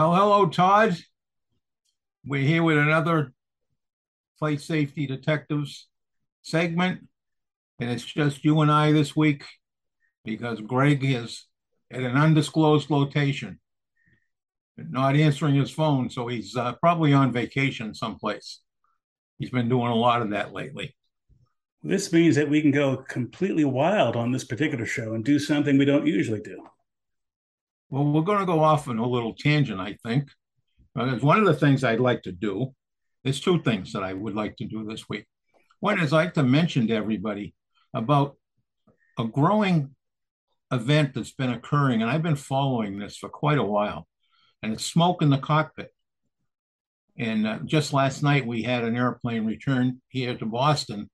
Well, hello, Todd. We're here with another Flight Safety Detectives segment, and it's just you and I this week because Greg is at an undisclosed location, not answering his phone, so he's uh, probably on vacation someplace. He's been doing a lot of that lately. This means that we can go completely wild on this particular show and do something we don't usually do. Well, we're going to go off on a little tangent, I think. Because one of the things I'd like to do, there's two things that I would like to do this week. One is I'd like to mention to everybody about a growing event that's been occurring, and I've been following this for quite a while, and it's smoke in the cockpit. And uh, just last night, we had an airplane return here to Boston,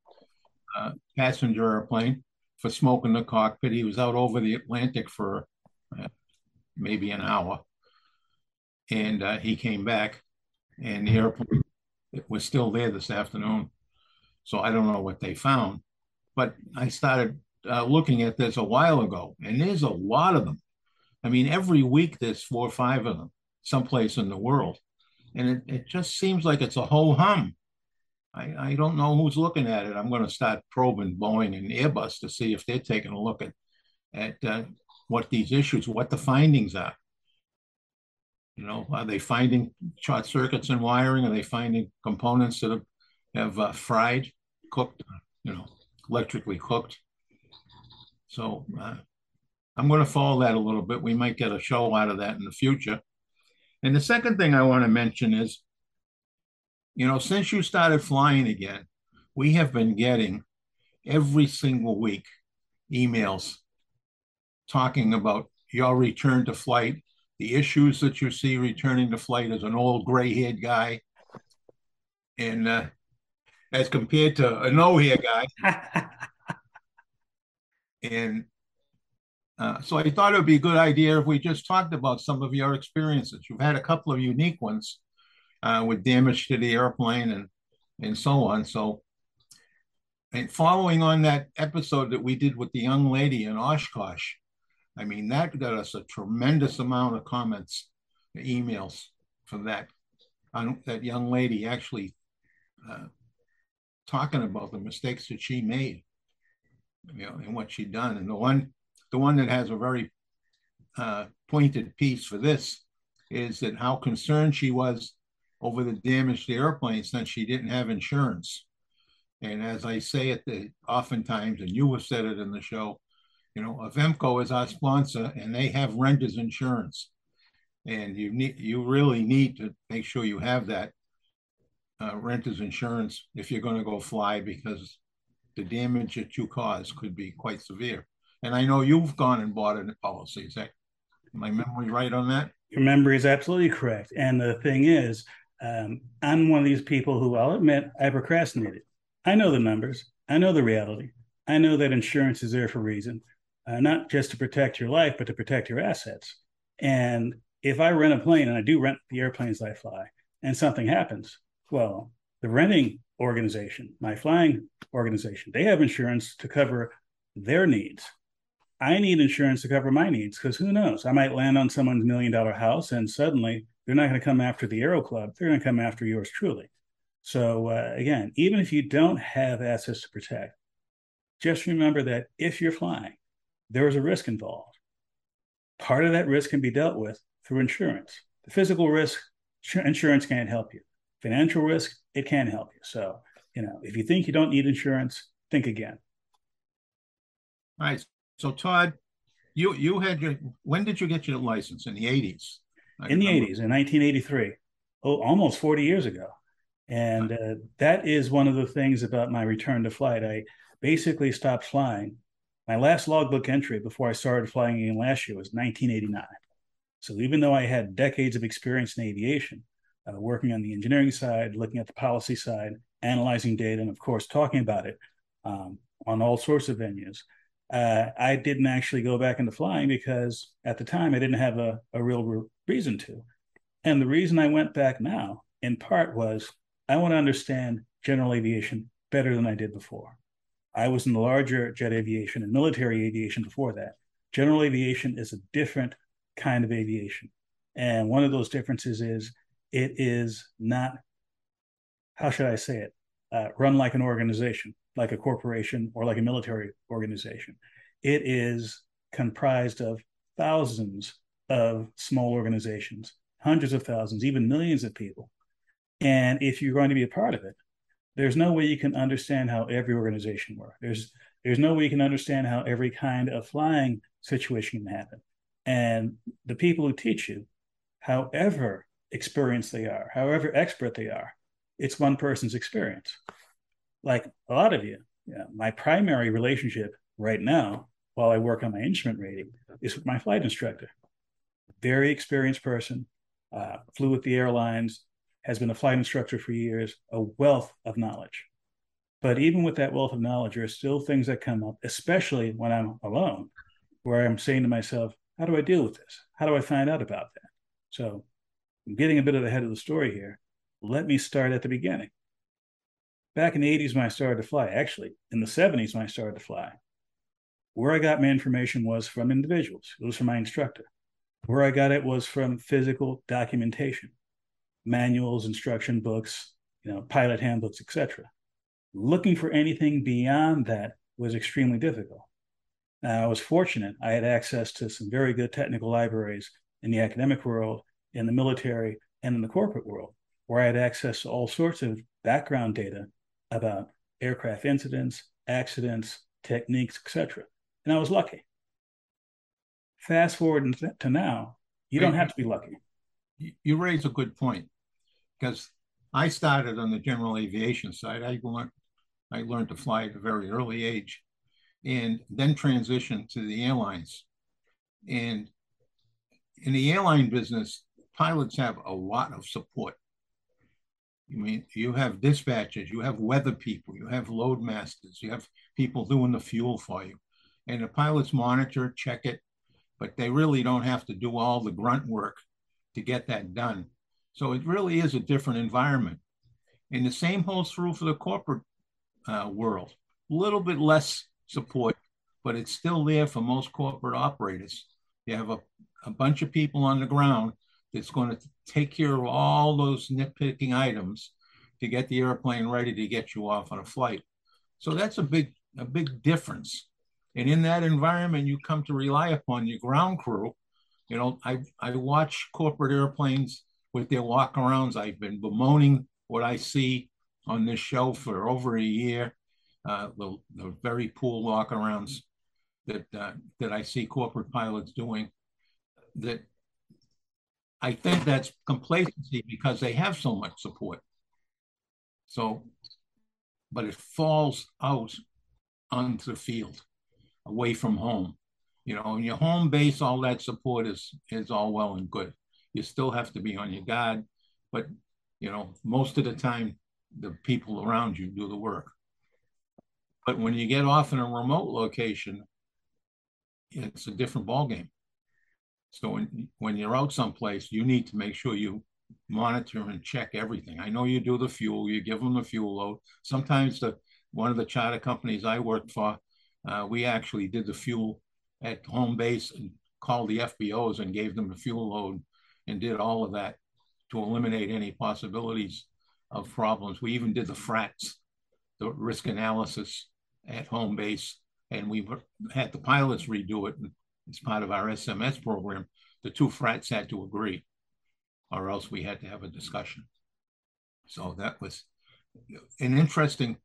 uh, passenger airplane, for smoke in the cockpit. He was out over the Atlantic for uh, maybe an hour. And uh, he came back, and the airplane was still there this afternoon. So I don't know what they found. But I started uh, looking at this a while ago, and there's a lot of them. I mean, every week there's four or five of them someplace in the world. And it, it just seems like it's a whole hum. I, I don't know who's looking at it. I'm going to start probing Boeing and Airbus to see if they're taking a look at, at uh, what these issues, what the findings are. You know, are they finding short circuits in wiring? Are they finding components that have, have uh, fried, cooked, you know, electrically cooked? So uh, I'm going to follow that a little bit. We might get a show out of that in the future. And the second thing I want to mention is, you know, since you started flying again, we have been getting every single week emails talking about your return to flight, the issues that you see returning to flight as an old gray haired guy, and uh, as compared to a no hair guy. and uh, so I thought it would be a good idea if we just talked about some of your experiences. You've had a couple of unique ones uh, with damage to the airplane and and so on. So, and following on that episode that we did with the young lady in Oshkosh, I mean that got us a tremendous amount of comments, emails from that that young lady actually uh, talking about the mistakes that she made, you know, and what she'd done. And the one the one that has a very uh, pointed piece for this is that how concerned she was over the damage to the airplane since she didn't have insurance. And as I say it the, oftentimes, and you have said it in the show, you know, Avemco is our sponsor and they have renters insurance. And you need you really need to make sure you have that uh, renters insurance if you're going to go fly because the damage that you cause could be quite severe. And I know you've gone and bought a policy. Is that my memory right on that? Your memory is absolutely correct. And the thing is, um, I'm one of these people who I'll admit I procrastinated. I know the numbers, I know the reality. I know that insurance is there for a reason, uh, not just to protect your life, but to protect your assets. And if I rent a plane, and I do rent the airplanes I fly, and something happens, well, the renting organization, my flying organization, they have insurance to cover their needs. I need insurance to cover my needs because who knows? I might land on someone's million dollar house and suddenly they're not going to come after the Aero Club. They're going to come after yours truly. So, uh, again, even if you don't have assets to protect, just remember that if you're flying, there is a risk involved. Part of that risk can be dealt with through insurance. The physical risk, insurance can't help you. Financial risk, it can help you. So, you know, if you think you don't need insurance, think again. All right. So, Todd, you you had your when did you get your license in the 80s? I in remember. the 80s, in 1983. Oh, almost 40 years ago. And uh, that is one of the things about my return to flight. I basically stopped flying. My last logbook entry before I started flying again last year was 1989. So even though I had decades of experience in aviation, uh, working on the engineering side, looking at the policy side, analyzing data, and of course talking about it um, on all sorts of venues, uh, I didn't actually go back into flying because at the time I didn't have a, a real re- reason to. And the reason I went back now, in part, was I want to understand general aviation better than I did before. I was in the larger jet aviation and military aviation before that. General aviation is a different kind of aviation. And one of those differences is it is not, how should I say it, uh, run like an organization, like a corporation or like a military organization. It is comprised of thousands of small organizations, hundreds of thousands, even millions of people and if you're going to be a part of it, there's no way you can understand how every organization works. There's there's no way you can understand how every kind of flying situation can happen. And the people who teach you, however experienced they are, however expert they are, it's one person's experience. Like a lot of you, you know, my primary relationship right now, while I work on my instrument rating, is with my flight instructor. Very experienced person, uh, flew with the airlines, has been a flight instructor for years, a wealth of knowledge. But even with that wealth of knowledge, there are still things that come up, especially when I'm alone, where I'm saying to myself, how do I deal with this? How do I find out about that? So I'm getting a bit of the head of the story here. Let me start at the beginning. Back in the 80s when I started to fly, actually, in the 70s when I started to fly, where I got my information was from individuals. It was from my instructor. Where I got it was from physical documentation manuals, instruction books, you know, pilot handbooks, etc. Looking for anything beyond that was extremely difficult. Now, I was fortunate; I had access to some very good technical libraries in the academic world, in the military, and in the corporate world, where I had access to all sorts of background data about aircraft incidents, accidents, techniques, etc. And I was lucky. Fast forward to now, you don't have to be lucky. You raise a good point because I started on the general aviation side. I learned I learned to fly at a very early age, and then transitioned to the airlines. And in the airline business, pilots have a lot of support. I mean, you have dispatchers, you have weather people, you have load masters, you have people doing the fuel for you. And the pilots monitor, check it, but they really don't have to do all the grunt work to get that done. So it really is a different environment. And the same holds true for the corporate uh, world. A little bit less support, but it's still there for most corporate operators. You have a, a bunch of people on the ground that's going to take care of all those nitpicking items to get the airplane ready to get you off on a flight. So that's a big a big difference. And in that environment, you come to rely upon your ground crew. You know, I I watch corporate airplanes with their walkarounds. I've been bemoaning what I see on this show for over a year. Uh, the, the very poor walkarounds that uh, that I see corporate pilots doing. That I think that's complacency because they have so much support. So, but it falls out onto the field, away from home. You know, in your home base, all that support is is all well and good you still have to be on your guard. But, you know, most of the time, the people around you do the work. But when you get off in a remote location, it's a different ballgame. So when, when you're out someplace, you need to make sure you monitor and check everything. I know you do the fuel, you give them the fuel load. Sometimes the one of the charter companies I worked for, uh, we actually did the fuel at home base and called the FBOs and gave them the fuel load and did all of that to eliminate any possibilities of problems. We even did the FRATs, the risk analysis at home base and we had the pilots redo it as part of our SMS program. The two FRATs had to agree, or else we had to have a discussion. So that was an interesting,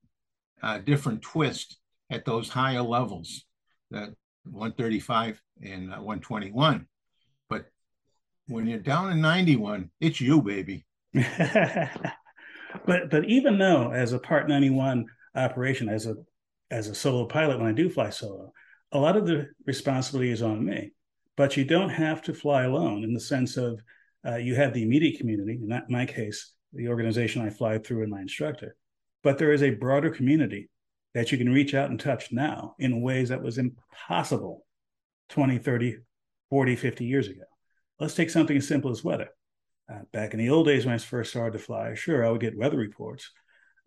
uh, different twist at those higher levels, that 135 and uh, 121. But when you're down in 91, it's you, baby. but but even though as a Part 91 operation, as a as a solo pilot, when I do fly solo, a lot of the responsibility is on me. But you don't have to fly alone in the sense of uh, you have the immediate community, in that, my case, the organization I fly through and my instructor. But there is a broader community that you can reach out and touch now in ways that was impossible 20, 30, 40, 50 years ago. Let's take something as simple as weather. Uh, back in the old days when I first started to fly, sure, I would get weather reports,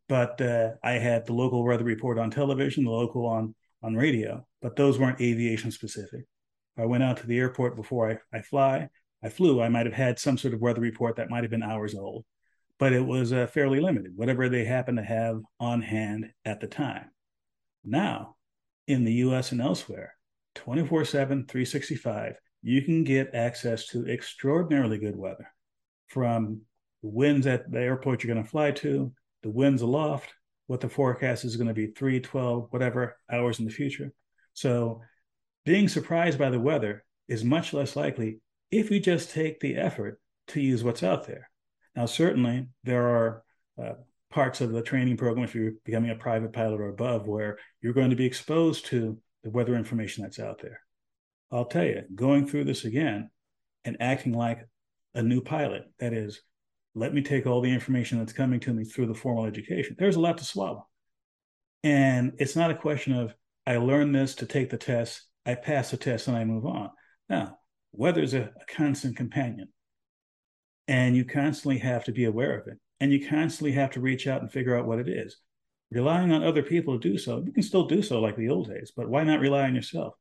but uh, I had the local weather report on television, the local on on radio, but those weren't aviation specific. If I went out to the airport before I, I fly. I flew. I might have had some sort of weather report that might have been hours old, but it was uh, fairly limited, whatever they happened to have on hand at the time. Now, in the US and elsewhere, 24 7, 365, you can get access to extraordinarily good weather from the winds at the airport you're going to fly to, the winds aloft, what the forecast is going to be 3, 12, whatever hours in the future. So being surprised by the weather is much less likely if you just take the effort to use what's out there. Now, certainly there are uh, parts of the training program, if you're becoming a private pilot or above, where you're going to be exposed to the weather information that's out there. I'll tell you, going through this again and acting like a new pilot, that is, let me take all the information that's coming to me through the formal education. There's a lot to swallow. And it's not a question of, I learned this to take the test, I pass the test, and I move on. Now, weather's a, a constant companion. And you constantly have to be aware of it. And you constantly have to reach out and figure out what it is. Relying on other people to do so, you can still do so like the old days, but why not rely on yourself?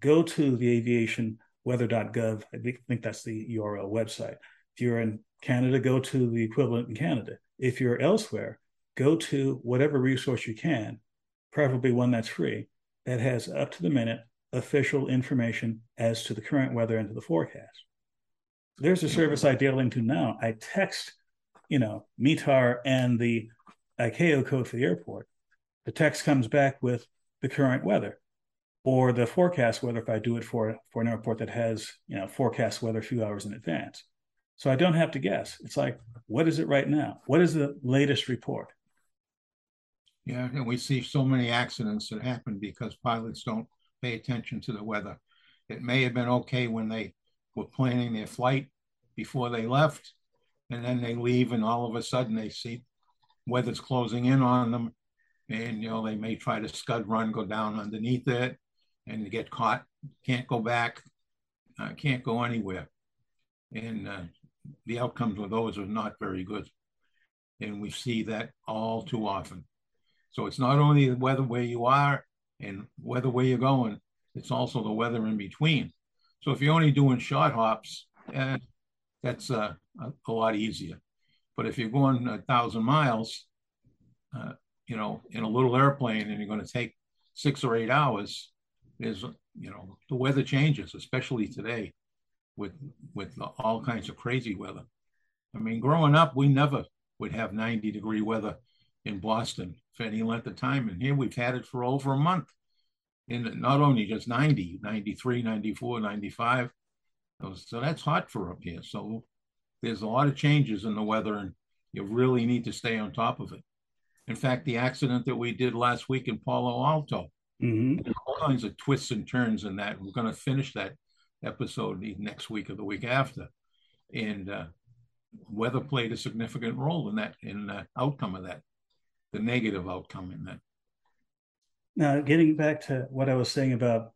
Go to the aviationweather.gov. I think that's the URL website. If you're in Canada, go to the equivalent in Canada. If you're elsewhere, go to whatever resource you can, preferably one that's free, that has up to the minute official information as to the current weather and to the forecast. There's a service I deal into now. I text, you know, METAR and the ICAO code for the airport. The text comes back with the current weather or the forecast weather if I do it for, for an airport that has, you know, forecast weather a few hours in advance. So I don't have to guess. It's like, what is it right now? What is the latest report? Yeah, and we see so many accidents that happen because pilots don't pay attention to the weather. It may have been okay when they were planning their flight before they left, and then they leave, and all of a sudden they see weather's closing in on them, and you know they may try to scud run, go down underneath it, and get caught. Can't go back. Uh, can't go anywhere, and uh, the outcomes of those are not very good. And we see that all too often. So it's not only the weather where you are and weather where you're going, it's also the weather in between. So if you're only doing short hops, eh, that's uh, a, a, lot easier. But if you're going a thousand miles, uh, you know, in a little airplane and you're going to take six or eight hours, is you know, the weather changes, especially today with with all kinds of crazy weather. I mean, growing up, we never would have 90 degree weather in Boston for any length of time. And here we've had it for over a month. And not only just 90, 93, 94, 95. So that's hot for up here. So there's a lot of changes in the weather, and you really need to stay on top of it. In fact, the accident that we did last week in Palo Alto, mm-hmm. Kinds of twists and turns in that. We're going to finish that episode next week or the week after. And uh, weather played a significant role in that, in the outcome of that, the negative outcome in that. Now, getting back to what I was saying about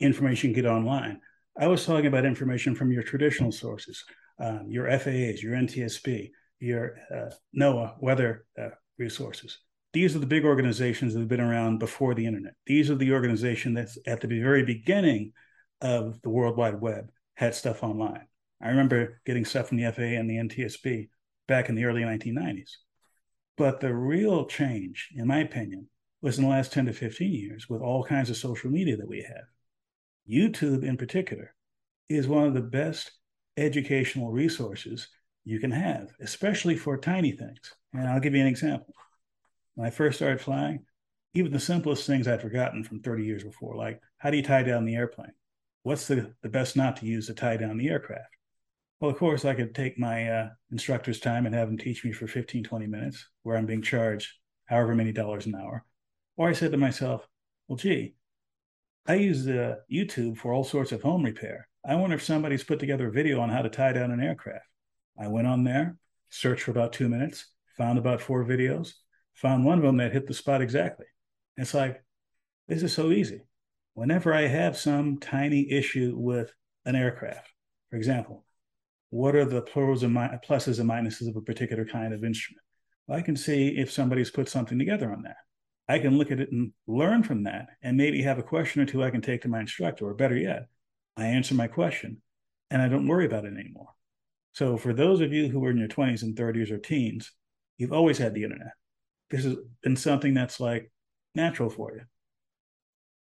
information get online, I was talking about information from your traditional sources, um, your FAAs, your NTSB, your uh, NOAA weather uh, resources. These are the big organizations that have been around before the internet. These are the organizations that's at the very beginning of the World Wide Web had stuff online. I remember getting stuff from the FAA and the NTSB back in the early 1990s. But the real change, in my opinion, was in the last 10 to 15 years with all kinds of social media that we have. YouTube, in particular, is one of the best educational resources you can have, especially for tiny things. And I'll give you an example. When I first started flying, even the simplest things I'd forgotten from 30 years before, like how do you tie down the airplane? What's the, the best knot to use to tie down the aircraft? Well, of course, I could take my uh, instructor's time and have him teach me for 15, 20 minutes, where I'm being charged however many dollars an hour. Or I said to myself, well, gee, I use uh, YouTube for all sorts of home repair. I wonder if somebody's put together a video on how to tie down an aircraft. I went on there, searched for about two minutes, found about four videos, found one of them that hit the spot exactly. It's like, this is so easy. Whenever I have some tiny issue with an aircraft, for example, what are the pros and mi- pluses and minuses of a particular kind of instrument? I can see if somebody's put something together on that. I can look at it and learn from that and maybe have a question or two I can take to my instructor, or better yet, I answer my question and I don't worry about it anymore. So, for those of you who are in your 20s and 30s or teens, you've always had the internet. This has been something that's like natural for you.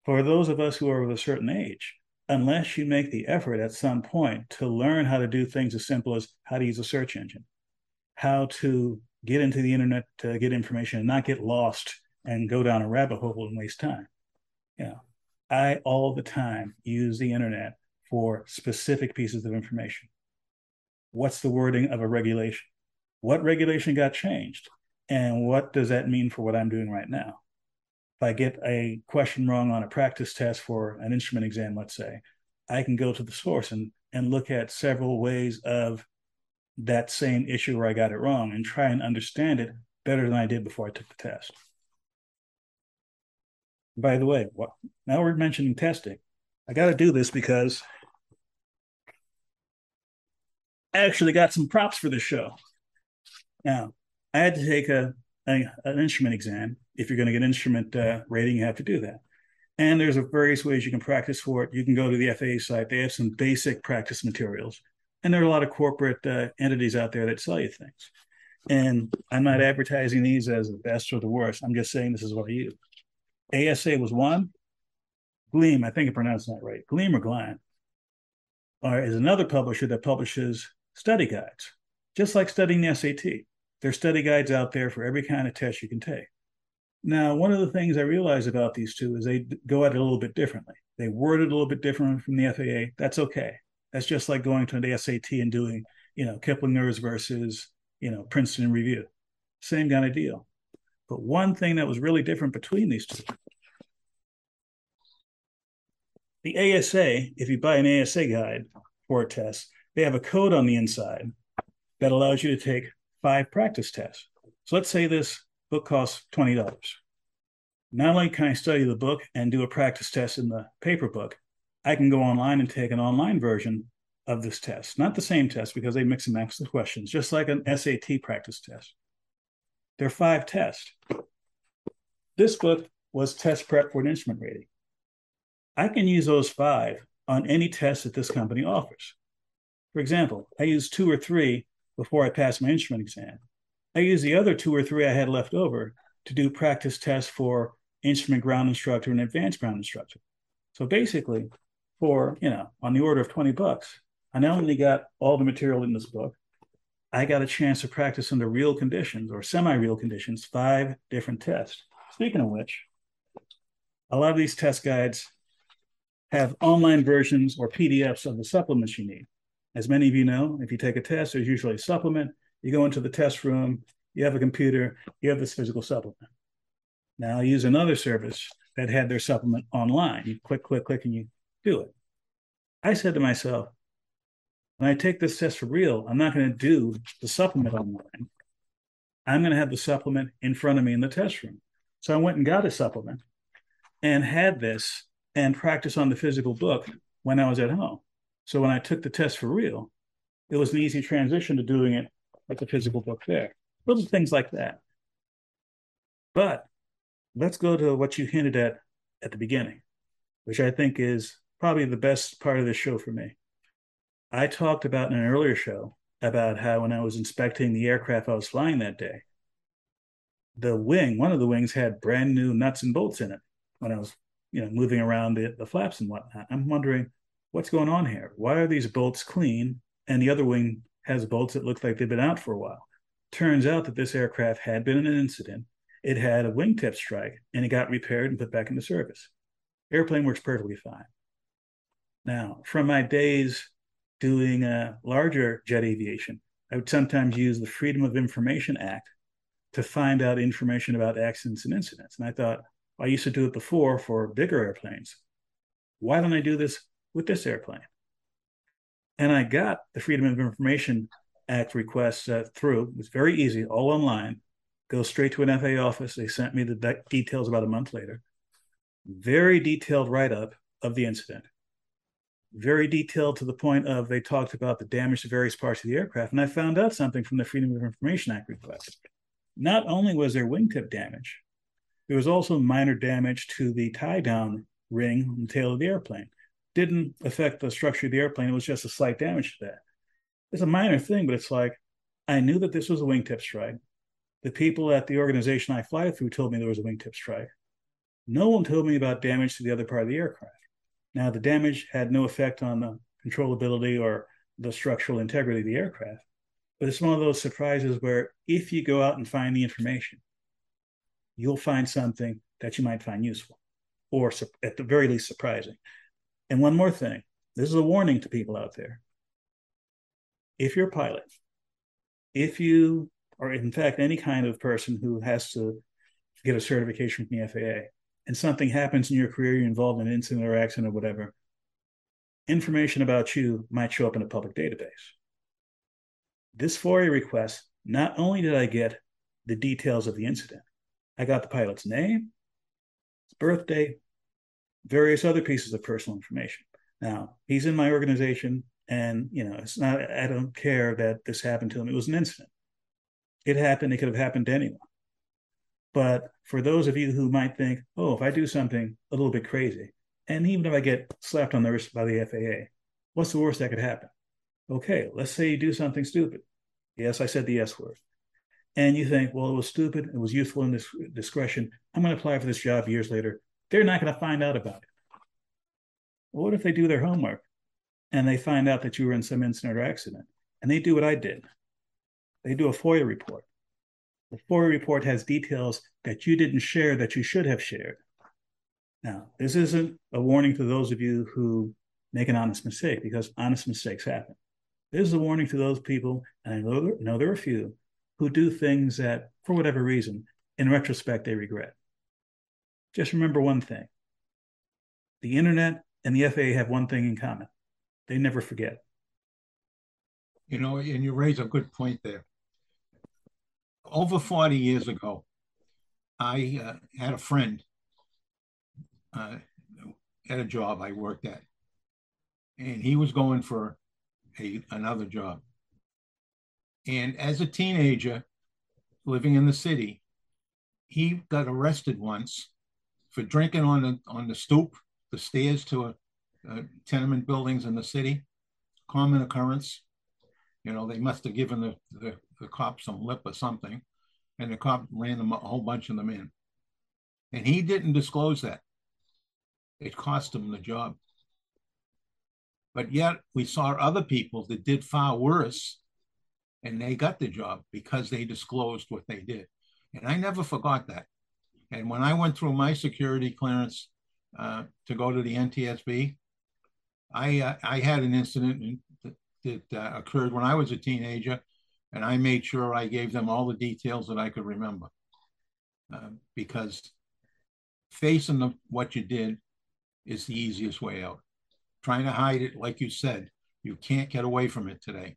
For those of us who are of a certain age, unless you make the effort at some point to learn how to do things as simple as how to use a search engine, how to get into the internet to get information and not get lost and go down a rabbit hole and waste time. You know, I all the time use the internet for specific pieces of information. What's the wording of a regulation? What regulation got changed? And what does that mean for what I'm doing right now? If I get a question wrong on a practice test for an instrument exam, let's say, I can go to the source and, and look at several ways of that same issue where I got it wrong and try and understand it better than I did before I took the test. By the way, what, now we're mentioning testing. I got to do this because I actually got some props for this show. Now, I had to take a, a an instrument exam. If you're going to get instrument uh, rating, you have to do that. And there's various ways you can practice for it. You can go to the FAA site; they have some basic practice materials, and there are a lot of corporate uh, entities out there that sell you things. And I'm not advertising these as the best or the worst. I'm just saying this is what I use. ASA was one. Gleam, I think I pronounced that right. Gleam or Glan, or is another publisher that publishes study guides, just like studying the SAT. There's study guides out there for every kind of test you can take. Now, one of the things I realize about these two is they go at it a little bit differently. They word it a little bit different from the FAA. That's okay. That's just like going to the SAT and doing, you know, Kiplinger's versus, you know, Princeton Review. Same kind of deal. But one thing that was really different between these two the ASA, if you buy an ASA guide for a test, they have a code on the inside that allows you to take five practice tests. So let's say this book costs $20. Not only can I study the book and do a practice test in the paper book, I can go online and take an online version of this test. Not the same test because they mix and match the questions, just like an SAT practice test. There are five tests. This book was test prep for an instrument rating. I can use those five on any test that this company offers. For example, I use two or three before I passed my instrument exam. I used the other two or three I had left over to do practice tests for instrument ground instructor and advanced ground instructor. So basically, for you know, on the order of 20 bucks, I not only got all the material in this book, I got a chance to practice under real conditions or semi-real conditions, five different tests. Speaking of which, a lot of these test guides have online versions or PDFs of the supplements you need. As many of you know, if you take a test, there's usually a supplement. You go into the test room, you have a computer, you have this physical supplement. Now I use another service that had their supplement online. You click, click, click, and you do it. I said to myself, when I take this test for real, I'm not going to do the supplement online. I'm going to have the supplement in front of me in the test room. So I went and got a supplement and had this and practice on the physical book when I was at home. So when I took the test for real, it was an easy transition to doing it at the physical book there. Little things like that. But let's go to what you hinted at at the beginning, which I think is probably the best part of this show for me. I talked about in an earlier show about how when I was inspecting the aircraft I was flying that day, the wing, one of the wings had brand new nuts and bolts in it when I was, you know, moving around the, the flaps and whatnot. I'm wondering what's going on here. Why are these bolts clean and the other wing has bolts that look like they've been out for a while? Turns out that this aircraft had been in an incident. It had a wingtip strike and it got repaired and put back into service. Airplane works perfectly fine. Now, from my days doing a larger jet aviation, I would sometimes use the Freedom of Information Act to find out information about accidents and incidents. And I thought, I used to do it before for bigger airplanes. Why don't I do this with this airplane? And I got the Freedom of Information Act request uh, through. It was very easy, all online. Go straight to an FAA office. They sent me the de- details about a month later. Very detailed write up of the incident. Very detailed to the point of they talked about the damage to various parts of the aircraft. And I found out something from the Freedom of Information Act request. Not only was there wingtip damage, there was also minor damage to the tie down ring on the tail of the airplane. Didn't affect the structure of the airplane, it was just a slight damage to that. It's a minor thing, but it's like I knew that this was a wingtip strike. The people at the organization I fly through told me there was a wingtip strike. No one told me about damage to the other part of the aircraft. Now, the damage had no effect on the controllability or the structural integrity of the aircraft, but it's one of those surprises where if you go out and find the information, you'll find something that you might find useful or at the very least surprising. And one more thing this is a warning to people out there. If you're a pilot, if you are, in fact, any kind of person who has to get a certification from the FAA, and something happens in your career, you're involved in an incident or accident or whatever, information about you might show up in a public database this FOIA request, not only did I get the details of the incident, I got the pilot's name, his birthday, various other pieces of personal information. Now, he's in my organization, and you know, it's not I don't care that this happened to him. It was an incident. It happened, it could have happened to anyone. But for those of you who might think, oh, if I do something a little bit crazy, and even if I get slapped on the wrist by the FAA, what's the worst that could happen? Okay, let's say you do something stupid. Yes, I said the S word. And you think, well, it was stupid, it was youthful in this discretion. I'm going to apply for this job years later. They're not going to find out about it. Well, what if they do their homework and they find out that you were in some incident or accident and they do what I did? They do a FOIA report. The FOIA report has details that you didn't share that you should have shared. Now, this isn't a warning to those of you who make an honest mistake because honest mistakes happen. This is a warning to those people, and I know there, know there are a few, who do things that, for whatever reason, in retrospect, they regret. Just remember one thing the internet and the FAA have one thing in common they never forget. You know, and you raise a good point there. Over 40 years ago, I uh, had a friend uh, at a job I worked at, and he was going for a, another job. And as a teenager living in the city, he got arrested once for drinking on the on the stoop, the stairs to a, a tenement buildings in the city. Common occurrence. You know, they must have given the, the, the cop some lip or something, and the cop ran them a whole bunch of them in. And he didn't disclose that. It cost him the job. But yet we saw other people that did far worse and they got the job because they disclosed what they did. And I never forgot that. And when I went through my security clearance uh, to go to the NTSB, I uh, I had an incident that, that uh, occurred when I was a teenager, and I made sure I gave them all the details that I could remember, uh, because facing the, what you did is the easiest way out trying to hide it, like you said, you can't get away from it today.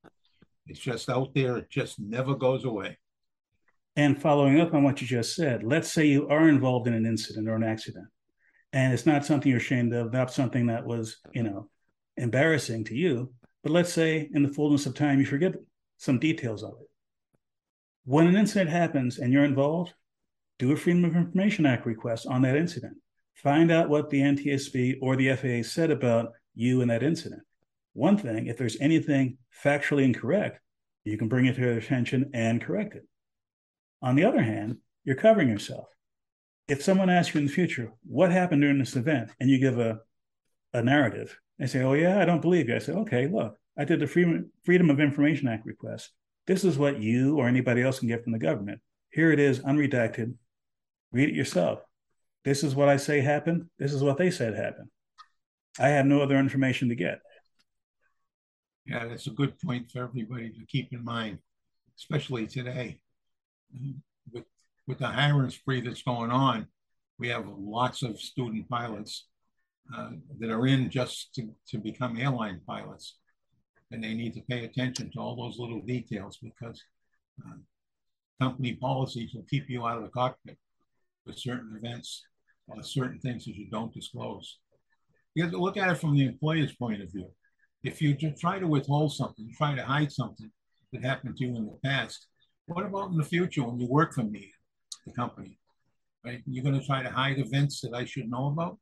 It's just out there, it just never goes away. And following up on what you just said, let's say you are involved in an incident or an accident, and it's not something you're ashamed of, not something that was, you know, embarrassing to you. But let's say in the fullness of time, you forget some details of it. When an incident happens and you're involved, do a Freedom of Information Act request on that incident. Find out what the NTSB or the FAA said about you and that incident. One thing, if there's anything factually incorrect, you can bring it to their attention and correct it. On the other hand, you're covering yourself. If someone asks you in the future, what happened during this event, and you give a, a narrative, and say, oh, yeah, I don't believe you. I say, okay, look, I did the Freedom, Freedom of Information Act request. This is what you or anybody else can get from the government. Here it is, unredacted. Read it yourself. This is what I say happened. This is what they said happened. I have no other information to get. Yeah, that's a good point for everybody to keep in mind, especially today. With with the hiring spree that's going on, we have lots of student pilots uh, that are in just to, to become airline pilots. And they need to pay attention to all those little details because uh, company policies will keep you out of the cockpit with certain events or certain things that you don't disclose. You have to look at it from the employer's point of view. If you try to withhold something, try to hide something that happened to you in the past, what about in the future when you work for me, the company? Right? You're going to try to hide events that I should know about?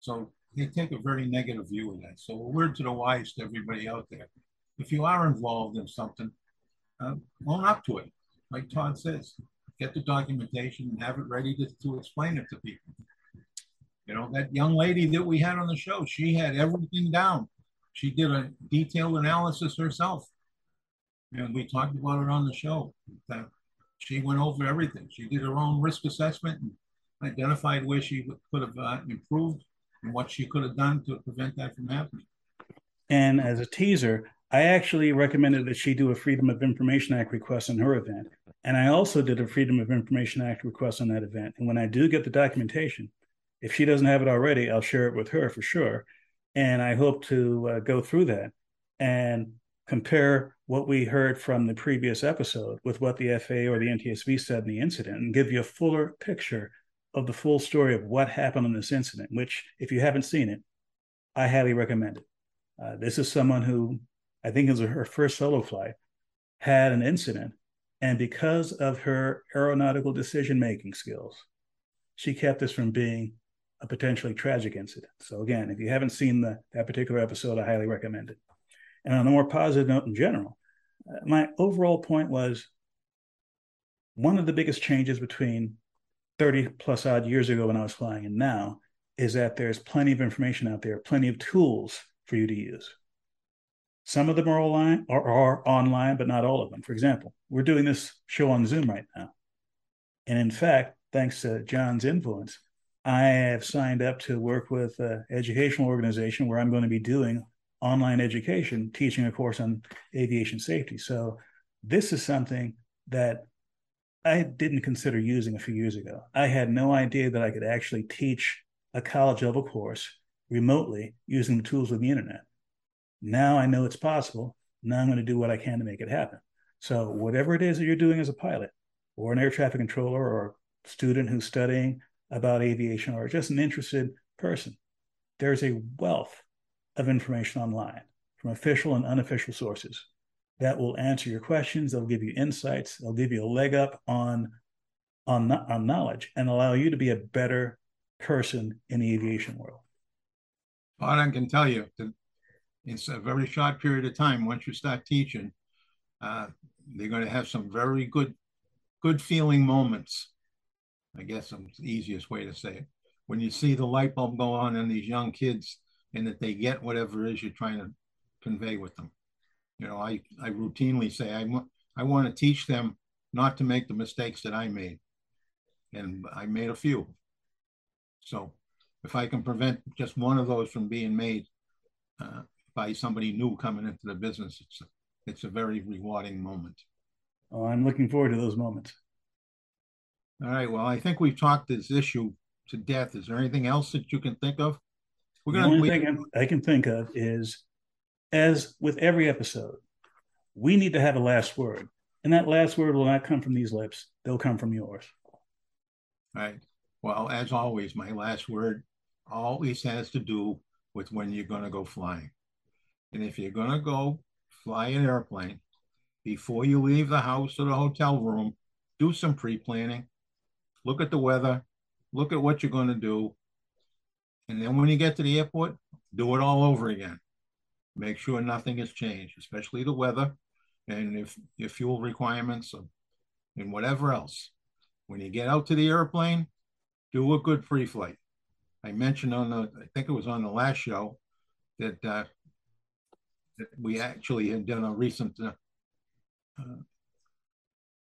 So they take a very negative view of that. So a word to the wise to everybody out there. If you are involved in something, uh, own up to it. Like Todd says, get the documentation and have it ready to, to explain it to people. You know, that young lady that we had on the show, she had everything down. She did a detailed analysis herself. And we talked about it on the show. That she went over everything. She did her own risk assessment and identified where she could have uh, improved and what she could have done to prevent that from happening. And as a teaser, I actually recommended that she do a Freedom of Information Act request on her event. And I also did a Freedom of Information Act request on that event. And when I do get the documentation, if she doesn't have it already, I'll share it with her for sure. And I hope to uh, go through that and compare what we heard from the previous episode with what the FAA or the NTSB said in the incident and give you a fuller picture of the full story of what happened in this incident, which, if you haven't seen it, I highly recommend it. Uh, this is someone who I think is her first solo flight, had an incident, and because of her aeronautical decision making skills, she kept this from being a potentially tragic incident. So again, if you haven't seen the, that particular episode, I highly recommend it. And on a more positive note in general, uh, my overall point was one of the biggest changes between 30 plus odd years ago when I was flying and now is that there's plenty of information out there, plenty of tools for you to use. Some of them are online or are online, but not all of them. For example, we're doing this show on Zoom right now. And in fact, thanks to John's influence, I have signed up to work with an educational organization where I'm going to be doing online education, teaching a course on aviation safety. So this is something that I didn't consider using a few years ago. I had no idea that I could actually teach a college level course remotely using the tools of the internet. Now I know it's possible. Now I'm going to do what I can to make it happen. So, whatever it is that you're doing as a pilot, or an air traffic controller, or a student who's studying about aviation, or just an interested person, there's a wealth of information online from official and unofficial sources that will answer your questions. They'll give you insights. They'll give you a leg up on on, on knowledge and allow you to be a better person in the aviation world. I can tell you it's a very short period of time. Once you start teaching, uh, they're going to have some very good, good feeling moments. I guess the easiest way to say it. When you see the light bulb go on in these young kids and that they get whatever it is you're trying to convey with them. You know, I, I routinely say I, want I want to teach them not to make the mistakes that I made. And I made a few. So if I can prevent just one of those from being made uh, by somebody new coming into the business, it's a, it's a very rewarding moment. Oh, I'm looking forward to those moments. All right. Well, I think we've talked this issue to death. Is there anything else that you can think of? We're the only thing I can think of is as with every episode, we need to have a last word. And that last word will not come from these lips, they'll come from yours. Right. Well, as always, my last word always has to do with when you're going to go flying. And if you're going to go fly an airplane, before you leave the house or the hotel room, do some pre planning. Look at the weather, look at what you're going to do. And then when you get to the airport, do it all over again make sure nothing has changed, especially the weather and if your fuel requirements and whatever else. when you get out to the airplane, do a good pre-flight. I mentioned on the, I think it was on the last show, that, uh, that we actually had done a recent uh, uh,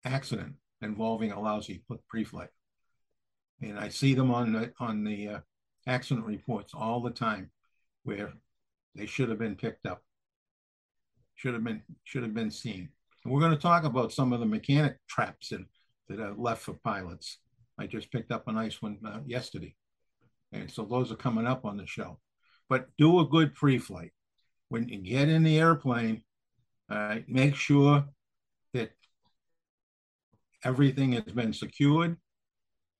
accident involving a lousy pre-flight, and I see them on the on the uh, accident reports all the time, where they should have been picked up, should have been should have been seen. And we're going to talk about some of the mechanic traps that, that are left for pilots. I just picked up a nice one uh, yesterday. And so those are coming up on the show. But do a good pre flight. When you get in the airplane, uh, make sure that everything has been secured.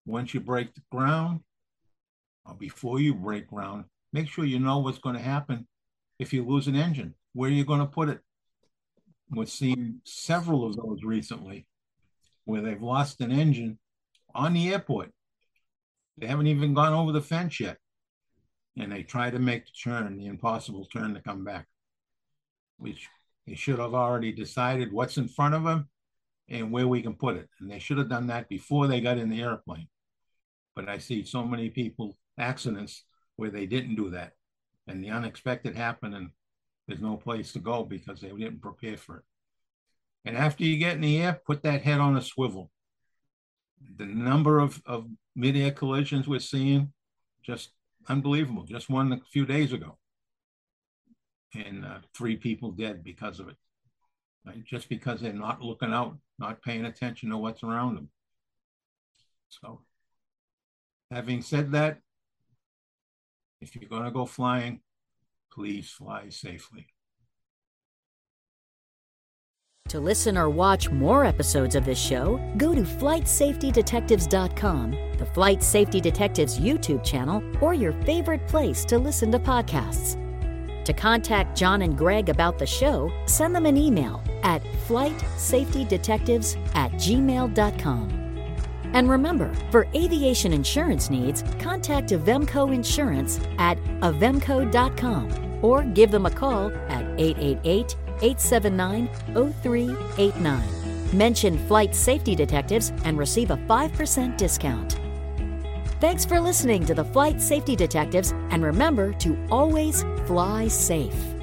Once you break the ground, Uh, before you break ground, make sure you know what's going to happen if you lose an engine. Where are you going to put it? We've seen several of those recently where they've lost an engine on the airport. They haven't even gone over the fence yet. And they try to make the turn, the impossible turn to come back, which they should have already decided what's in front of them and where we can put it. And they should have done that before they got in the airplane. But I see so many people, accidents where they didn't do that. And the unexpected happened and there's no place to go because they didn't prepare for it. And after you get in the air, put that head on a swivel. The number of, of mid-air collisions we're seeing, just unbelievable. Just one a few days ago. And uh, three people dead because of it. Right? Just because they're not looking out, not paying attention to what's around them. So, having said that, if you're going to go flying, please fly safely. To listen or watch more episodes of this show, go to FlightSafetyDetectives.com, the Flight Safety Detectives YouTube channel, or your favorite place to listen to podcasts. To contact John and Greg about the show, send them an email at flightsafetydetectives at gmail.com. And remember, for aviation insurance needs, contact Avemco Insurance at avemco.com or give them a call at 888 879 0389. Mention Flight Safety Detectives and receive a 5% discount. Thanks for listening to the Flight Safety Detectives, and remember to always fly safe.